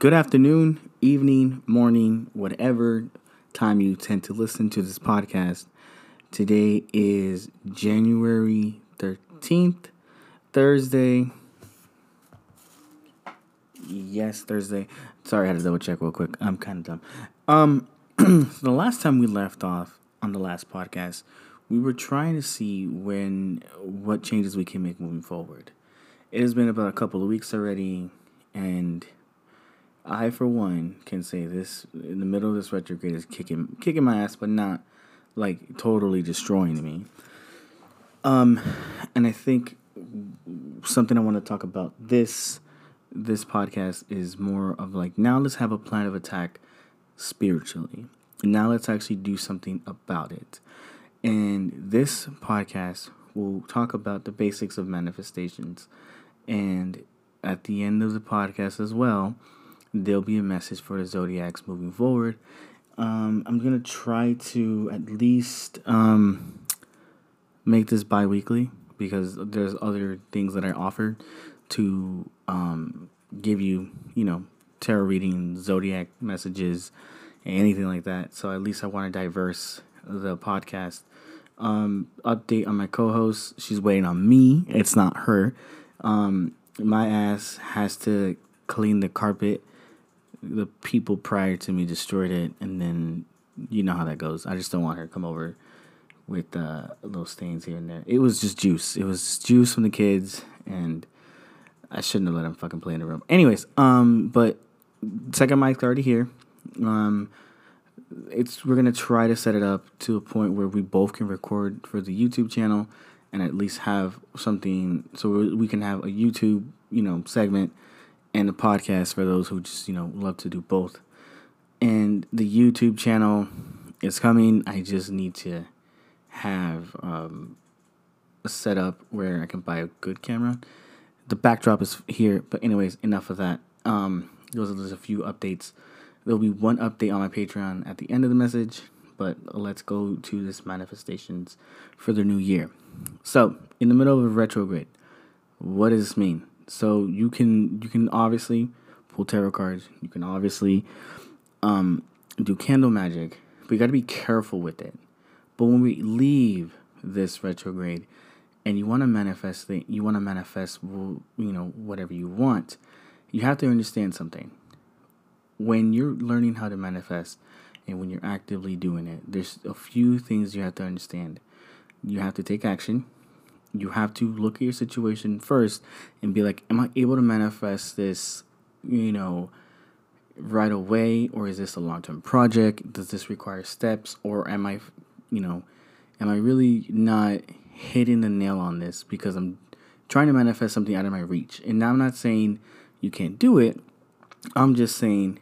good afternoon, evening, morning, whatever time you tend to listen to this podcast. Today is January 13th, Thursday. Yes, Thursday. Sorry, I had to double check real quick. I'm kind of dumb. Um, the last time we left off on the last podcast, we were trying to see when what changes we can make moving forward. It has been about a couple of weeks already, and I, for one, can say this in the middle of this retrograde is kicking kicking my ass, but not like totally destroying me. Um, and I think something I want to talk about this this podcast is more of like now let's have a plan of attack spiritually. Now let's actually do something about it. And this podcast will talk about the basics of manifestations. And at the end of the podcast as well, there'll be a message for the zodiacs moving forward. Um, I'm gonna try to at least um, make this bi-weekly because there's other things that I offer to um, give you, you know, tarot reading, zodiac messages, anything like that. So at least I want to diverse the podcast. Um, update on my co-host. She's waiting on me. It's not her. Um, my ass has to clean the carpet the people prior to me destroyed it, and then you know how that goes. I just don't want her to come over with uh, little stains here and there. It was just juice. It was juice from the kids, and I shouldn't have let them fucking play in the room. Anyways, um, but second mic's already here. Um, it's we're gonna try to set it up to a point where we both can record for the YouTube channel and at least have something so we can have a YouTube, you know, segment and the podcast for those who just you know love to do both. And the YouTube channel is coming. I just need to have um, a setup where I can buy a good camera. The backdrop is here, but anyways, enough of that. Um, those are just a few updates. There'll be one update on my Patreon at the end of the message, but let's go to this manifestations for the new year. So, in the middle of a retrograde, what does this mean? So you can you can obviously pull tarot cards. You can obviously um, do candle magic, but you got to be careful with it. But when we leave this retrograde, and you want to manifest it, you want to manifest you know whatever you want. You have to understand something. When you're learning how to manifest, and when you're actively doing it, there's a few things you have to understand. You have to take action you have to look at your situation first and be like, am I able to manifest this, you know, right away? Or is this a long term project? Does this require steps? Or am I, you know, am I really not hitting the nail on this because I'm trying to manifest something out of my reach? And now I'm not saying you can't do it. I'm just saying,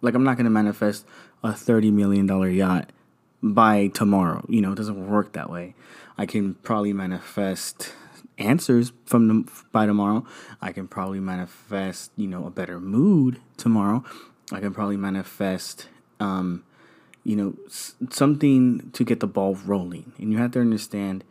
like, I'm not going to manifest a $30 million yacht by tomorrow. You know, it doesn't work that way. I can probably manifest answers from the, by tomorrow. I can probably manifest, you know, a better mood tomorrow. I can probably manifest, um, you know, s- something to get the ball rolling. And you have to understand,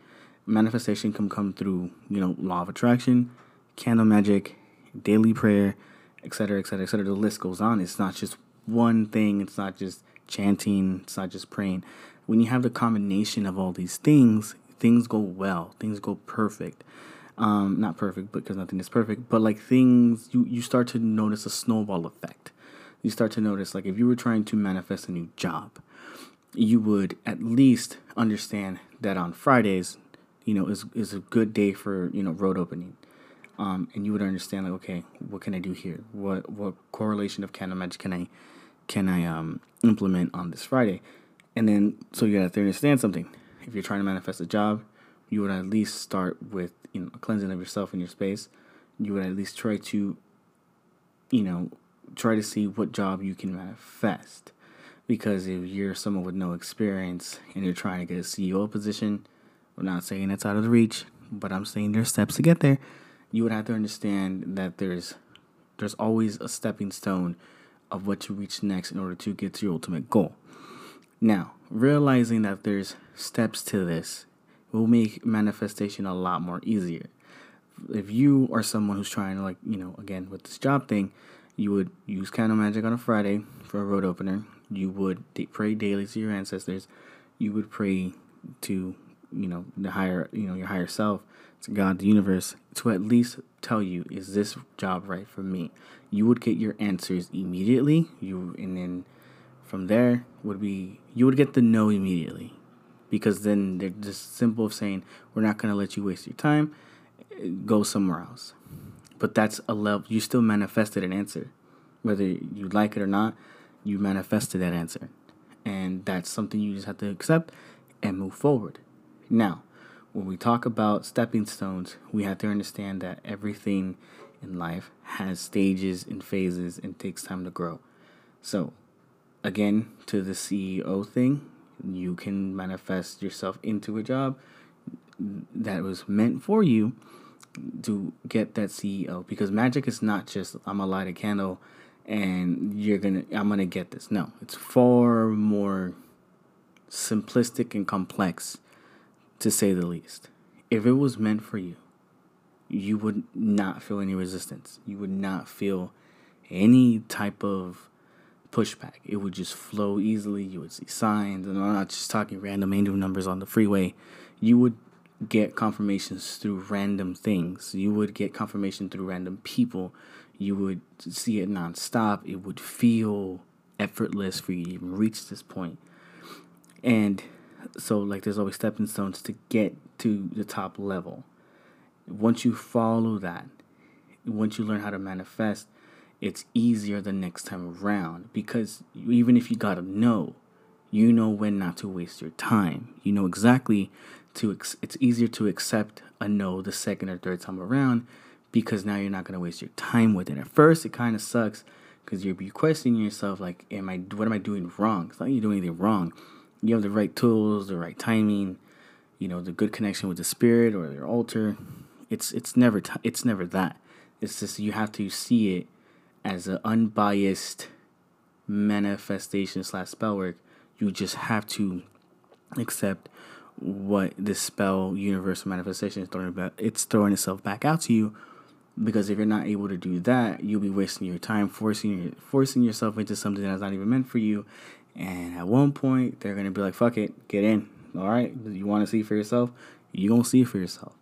manifestation can come through, you know, law of attraction, candle magic, daily prayer, etc., etc., etc. The list goes on. It's not just one thing. It's not just chanting. It's not just praying. When you have the combination of all these things, things go well, things go perfect. Um, not perfect because nothing is perfect, but like things you you start to notice a snowball effect. You start to notice like if you were trying to manifest a new job, you would at least understand that on Fridays, you know, is is a good day for you know road opening. Um, and you would understand like okay, what can I do here? What what correlation of candle magic can I can I um, implement on this Friday? And then so you to understand something if you're trying to manifest a job, you would at least start with you know cleansing of yourself and your space. You would at least try to, you know, try to see what job you can manifest. Because if you're someone with no experience and you're trying to get a CEO position, I'm not saying it's out of the reach, but I'm saying there's steps to get there. You would have to understand that there's there's always a stepping stone of what to reach next in order to get to your ultimate goal. Now, realizing that there's steps to this will make manifestation a lot more easier. If you are someone who's trying to like, you know, again with this job thing, You would use candle magic on a Friday for a road opener. You would pray daily to your ancestors. You would pray to, you know, the higher, you know, your higher self, to God, the universe, to at least tell you, is this job right for me? You would get your answers immediately. You and then from there would be you would get the no immediately, because then they're just simple of saying we're not going to let you waste your time. Go somewhere else. But that's a level you still manifested an answer, whether you like it or not. You manifested that answer, and that's something you just have to accept and move forward. Now, when we talk about stepping stones, we have to understand that everything in life has stages and phases and takes time to grow. So, again, to the CEO thing, you can manifest yourself into a job that was meant for you to get that CEO because magic is not just I'm gonna light a candle and you're gonna I'm gonna get this. No, it's far more simplistic and complex to say the least. If it was meant for you, you would not feel any resistance. You would not feel any type of pushback. It would just flow easily. You would see signs, and I'm not just talking random angel numbers on the freeway. You would get confirmations through random things. You would get confirmation through random people. You would see it nonstop. It would feel effortless for you to even reach this point. And so, like, there's always stepping stones to get to the top level. Once you follow that, once you learn how to manifest, it's easier the next time around because even if you got to know, you know when not to waste your time. You know exactly to ex- it's easier to accept a no the second or third time around because now you're not going to waste your time with it. At first, it kind of sucks you'll be questioning yourself like, "Am I? What am I doing wrong?" It's not like you're doing anything wrong. You have the right tools, the right timing, you know, the good connection with the spirit or your altar. It's it's never t- it's never that. It's just you have to see it as an unbiased manifestation slash spell work. You just have to accept what this spell universal manifestation is throwing about it's throwing itself back out to you. Because if you're not able to do that you'll be wasting your time forcing your, forcing yourself into something that's not even meant for you. And at one point they're gonna be like fuck it get in. All right? You want to see for yourself? You gonna see for yourself.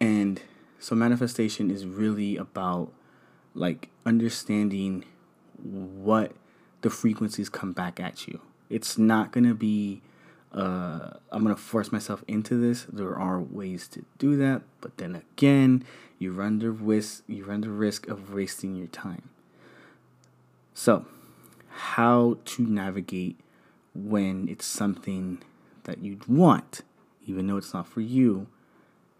And so manifestation is really about like understanding what the frequencies come back at you it's not gonna be uh, I'm gonna force myself into this. There are ways to do that, but then again, you run the risk. You run the risk of wasting your time. So, how to navigate when it's something that you'd want, even though it's not for you,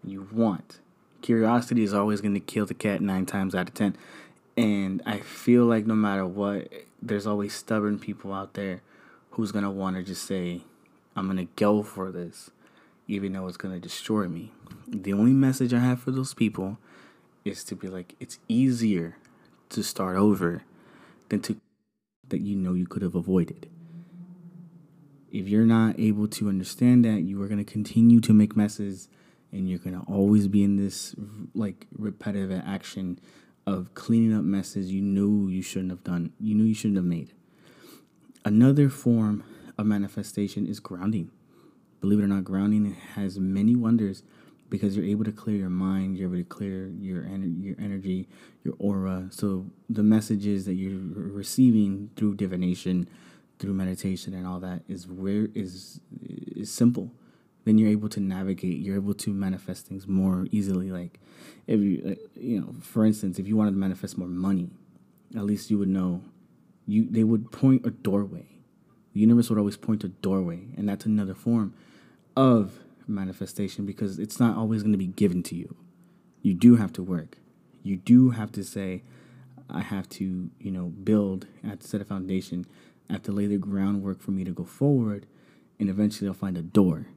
you want. Curiosity is always going to kill the cat nine times out of ten. And I feel like no matter what, there's always stubborn people out there who's going to want to just say, I'm going to go for this, even though it's going to destroy me. The only message I have for those people is to be like, it's easier to start over than to that you know you could have avoided. If you're not able to understand that, you are going to continue to make messes and you're going to always be in this like repetitive action of cleaning up messes you knew you shouldn't have done, you knew you shouldn't have made. Another form of manifestation is grounding. Believe it or not, grounding has many wonders because you're able to clear your mind, you're able to clear your en- your energy, your aura. So the messages that you're receiving through divination, through meditation, and all that is where is is simple. Then you're able to navigate. You're able to manifest things more easily. Like if you you know, for instance, if you wanted to manifest more money, at least you would know. You they would point a doorway the universe would always point a doorway, and that's another form of manifestation because it's not always going to be given to you. You do have to work. You do have to say, I have to, you know, build, I have to set a foundation, I have to lay the groundwork for me to go forward, and eventually I'll find a door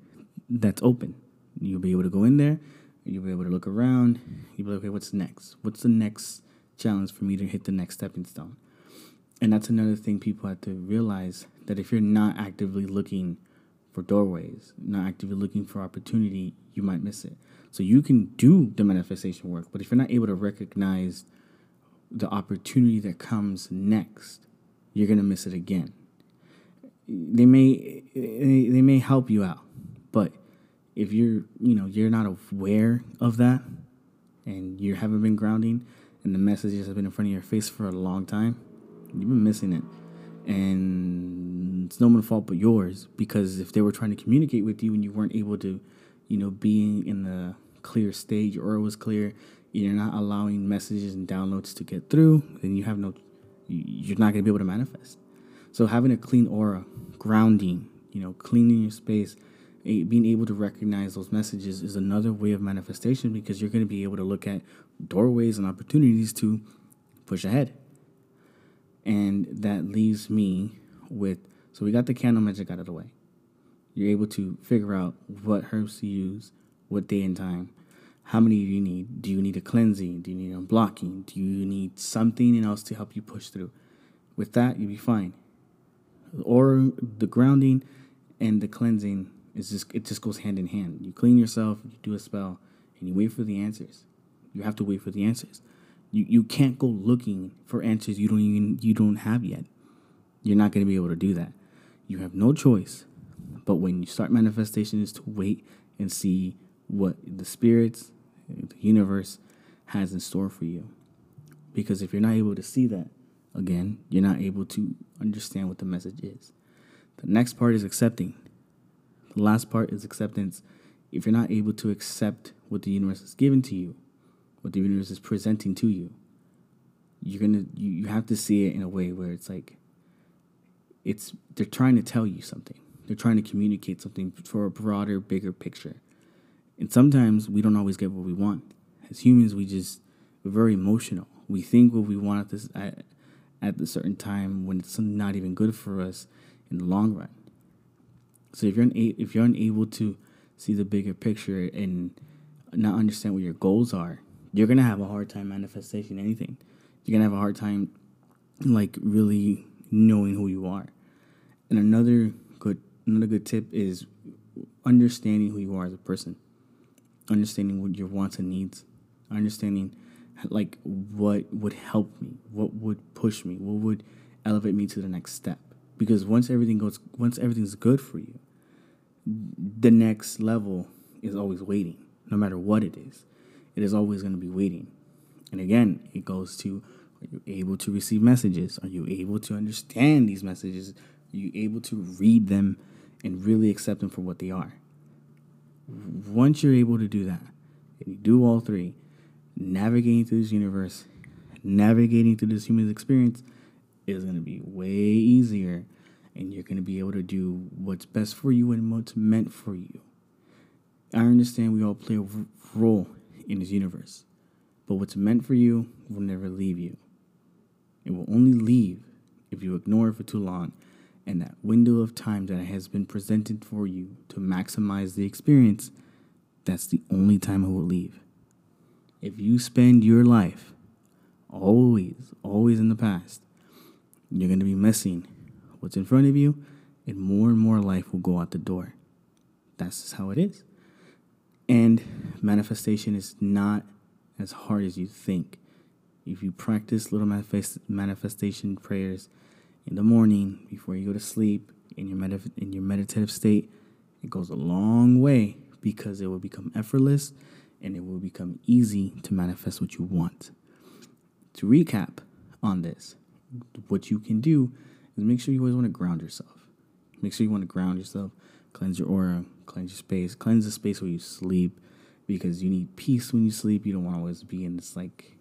that's open. You'll be able to go in there, you'll be able to look around, you'll be like, okay, what's next? What's the next challenge for me to hit the next stepping stone? And that's another thing people have to realize that if you're not actively looking for doorways, not actively looking for opportunity, you might miss it. So you can do the manifestation work, but if you're not able to recognize the opportunity that comes next, you're gonna miss it again. They may they may help you out, but if you're you know you're not aware of that, and you haven't been grounding, and the messages have been in front of your face for a long time, you've been missing it, and it's no one's fault but yours because if they were trying to communicate with you and you weren't able to, you know, being in the clear stage or it was clear, you're not allowing messages and downloads to get through, then you have no, you're not going to be able to manifest. So having a clean aura, grounding, you know, cleaning your space, being able to recognize those messages is another way of manifestation because you're going to be able to look at doorways and opportunities to push ahead. And that leaves me with so we got the candle magic out of the way. You're able to figure out what herbs to use, what day and time, how many do you need? Do you need a cleansing? Do you need a blocking? Do you need something else to help you push through? With that, you'll be fine. Or the grounding and the cleansing is just it just goes hand in hand. You clean yourself, you do a spell, and you wait for the answers. You have to wait for the answers. You you can't go looking for answers you don't even you don't have yet. You're not going to be able to do that. You have no choice. But when you start manifestation is to wait and see what the spirits, the universe has in store for you. Because if you're not able to see that, again, you're not able to understand what the message is. The next part is accepting. The last part is acceptance. If you're not able to accept what the universe has given to you, what the universe is presenting to you, you're gonna you, you have to see it in a way where it's like it's they're trying to tell you something. They're trying to communicate something for a broader, bigger picture. And sometimes we don't always get what we want. As humans, we just we're very emotional. We think what we want at this at, at a certain time when it's not even good for us in the long run. So if you're una- if you're unable to see the bigger picture and not understand what your goals are, you're gonna have a hard time manifesting anything. You're gonna have a hard time like really knowing who you are. And another good another good tip is understanding who you are as a person understanding what your wants and needs, understanding like what would help me, what would push me, what would elevate me to the next step. Because once everything goes, once everything's good for you, the next level is always waiting, no matter what it is. It is always going to be waiting. And again, it goes to are you able to receive messages? Are you able to understand these messages? Are you able to read them and really accept them for what they are? once you're able to do that, and you do all three, navigating through this universe, navigating through this human experience is going to be way easier, and you're going to be able to do what's best for you and what's meant for you. I understand we all play a role in this universe, but what's meant for you will never leave you. It will only leave if you ignore it for too long and that window of time that has been presented for you to maximize the experience, that's the only time it will leave. If you spend your life always, always in the past, you're going to be missing what's in front of you, and more and more life will go out the door. That's just how it is. And manifestation is not as hard as you think. If you practice little manifest- manifestation prayers, in the morning before you go to sleep in your medif- in your meditative state, it goes a long way because it will become effortless and it will become easy to manifest what you want. To recap on this, what you can do is make sure you always want to ground yourself. Make sure you want to ground yourself, cleanse your aura, cleanse your space, cleanse the space where you sleep because you need peace when you sleep. You don't want to always be in this like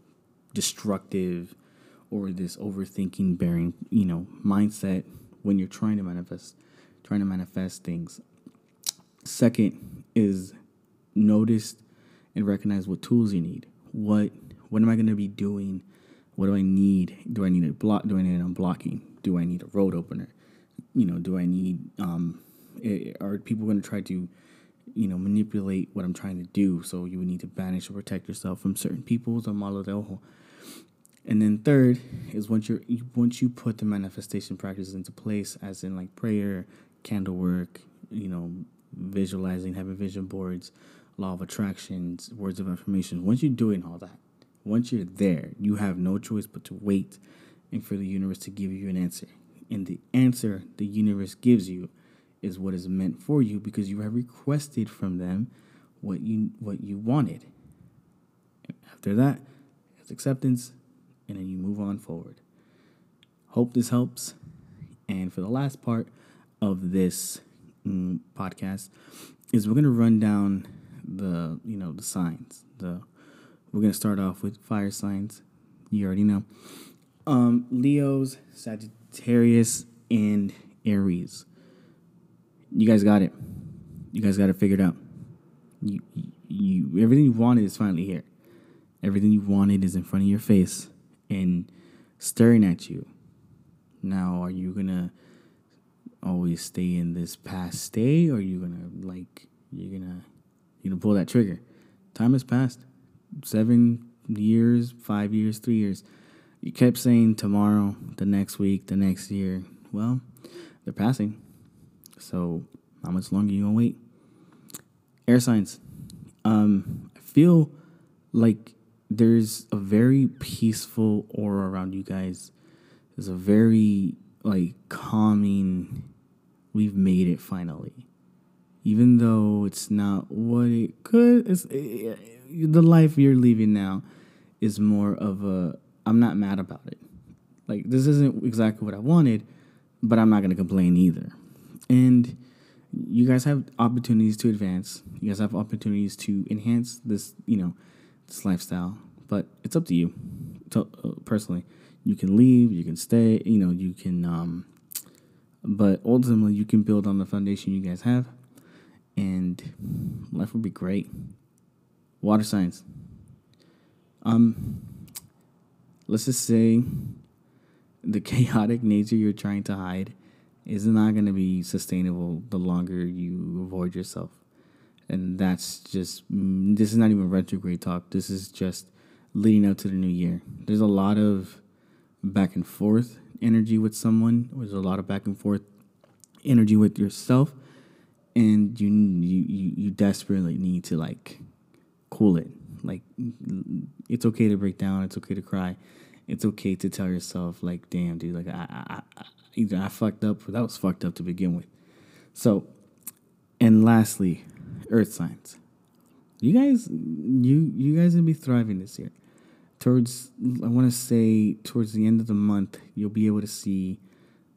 destructive or this overthinking bearing, you know, mindset when you're trying to manifest trying to manifest things. Second is notice and recognize what tools you need. What what am I going to be doing? What do I need? Do I need a block? Do I need unblocking? Do I need a road opener? You know, do I need? Um, are people going to try to, you know, manipulate what I'm trying to do? So you would need to banish or protect yourself from certain people. So malo de ojo. And then third is once you're once you put the manifestation practices into place, as in like prayer, candle work, you know, visualizing, having vision boards, law of attractions, words of affirmation. Once you're doing all that, Once you're there, you have no choice but to wait and for the universe to give you an answer. And the answer the universe gives you is what is meant for you because you have requested from them what you what you wanted. After that, it's acceptance and then you move on forward. Hope this helps. And for the last part of this mm, podcast is we're to run down the, you know, the signs. The we're going to start off with fire signs. You already know. Um, Leo's, Sagittarius, and Aries. You guys got it. You guys got it figured out. You, you, everything you wanted is finally here. Everything you wanted is in front of your face and staring at you. Now, are you gonna always stay in this past state, or are you gonna like you're gonna you're gonna pull that trigger? Time has passed. Seven years, five years, three years. You kept saying tomorrow, the next week, the next year. Well, they're passing. So how much longer you gonna wait? Air signs. Um, I feel like there's a very peaceful aura around you guys. There's a very like calming. We've made it finally, even though it's not what it could. It's it, the life you're leaving now is more of a. I'm not mad about it. Like this isn't exactly what I wanted, but I'm not gonna complain either. And you guys have opportunities to advance. You guys have opportunities to enhance this, you know, this lifestyle. But it's up to you. To, uh, personally, you can leave, you can stay. You know, you can. Um, but ultimately, you can build on the foundation you guys have, and life would be great. Water signs. Um, let's just say the chaotic nature you're trying to hide is not going to be sustainable the longer you avoid yourself. And that's just, mm, this is not even retrograde talk. This is just leading up to the new year. There's a lot of back and forth energy with someone, there's a lot of back and forth energy with yourself. And you, you, you, desperately need to like cool it. Like, it's okay to break down, it's okay to cry it's okay to tell yourself like, damn, dude, like I, I, I, either I fucked up or that was fucked up to begin with. So, and lastly, earth signs. You guys, you you guys gonna be thriving this year. Towards, I want to say, towards the end of the month, you'll be able to see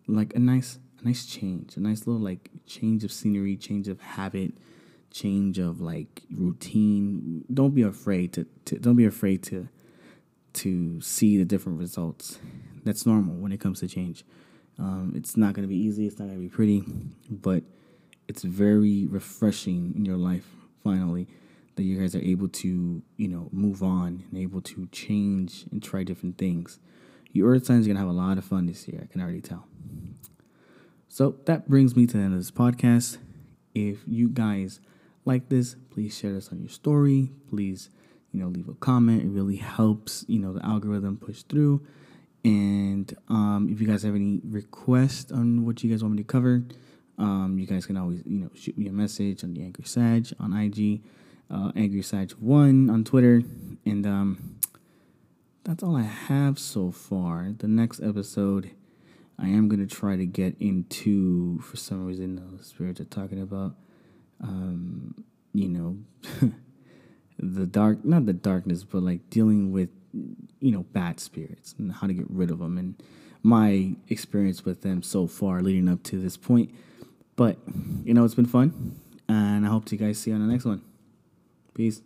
like a nice, nice change, a nice little like change of scenery, change of habit, change of like routine. Don't be afraid to, to don't be afraid to to see the different results. That's normal when it comes to change. Um, it's not going to be easy, it's not going to be pretty, but it's very refreshing in your life, finally, that you guys are able to, you know, move on and able to change and try different things. Your Earth signs are going to have a lot of fun this year, I can already tell. So that brings me to the end of this podcast. If you guys like this, please share this on your story. Please you know, leave a comment. It really helps, you know, the algorithm push through. And um, if you guys have any requests on what you guys want me to cover, um, you guys can always, you know, shoot me a message on the Angry Sag on IG, uh, Angry Sag One on Twitter, and um, that's all I have so far. The next episode, I am gonna try to get into, for some reason, the spirits are talking about, um, you know. the dark not the darkness but like dealing with you know bad spirits and how to get rid of them and my experience with them so far leading up to this point but you know it's been fun and i hope to you guys see you on the next one peace